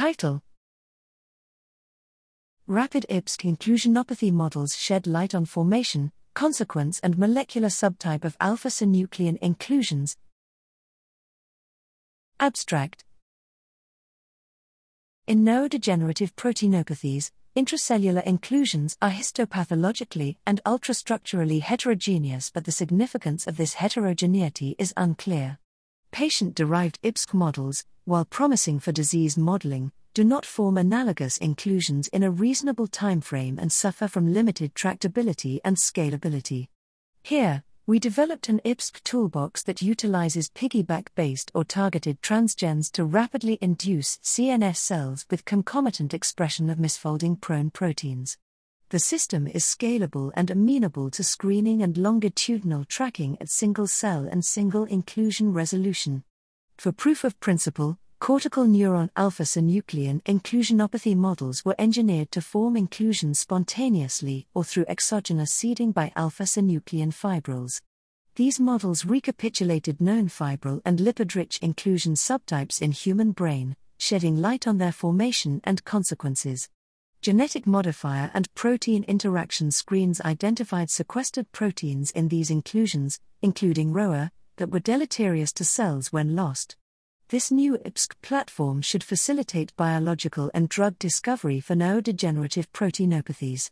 Title Rapid IPSC inclusionopathy models shed light on formation, consequence, and molecular subtype of alpha synuclein inclusions. Abstract In neurodegenerative proteinopathies, intracellular inclusions are histopathologically and ultrastructurally heterogeneous, but the significance of this heterogeneity is unclear. Patient derived IPSC models, while promising for disease modeling, do not form analogous inclusions in a reasonable timeframe and suffer from limited tractability and scalability. Here, we developed an IPSC toolbox that utilizes piggyback based or targeted transgenes to rapidly induce CNS cells with concomitant expression of misfolding prone proteins. The system is scalable and amenable to screening and longitudinal tracking at single cell and single inclusion resolution. For proof of principle, cortical neuron alpha synuclein inclusionopathy models were engineered to form inclusions spontaneously or through exogenous seeding by alpha synuclein fibrils. These models recapitulated known fibril and lipid rich inclusion subtypes in human brain, shedding light on their formation and consequences. Genetic modifier and protein interaction screens identified sequestered proteins in these inclusions, including ROA, that were deleterious to cells when lost. This new IPSC platform should facilitate biological and drug discovery for neurodegenerative proteinopathies.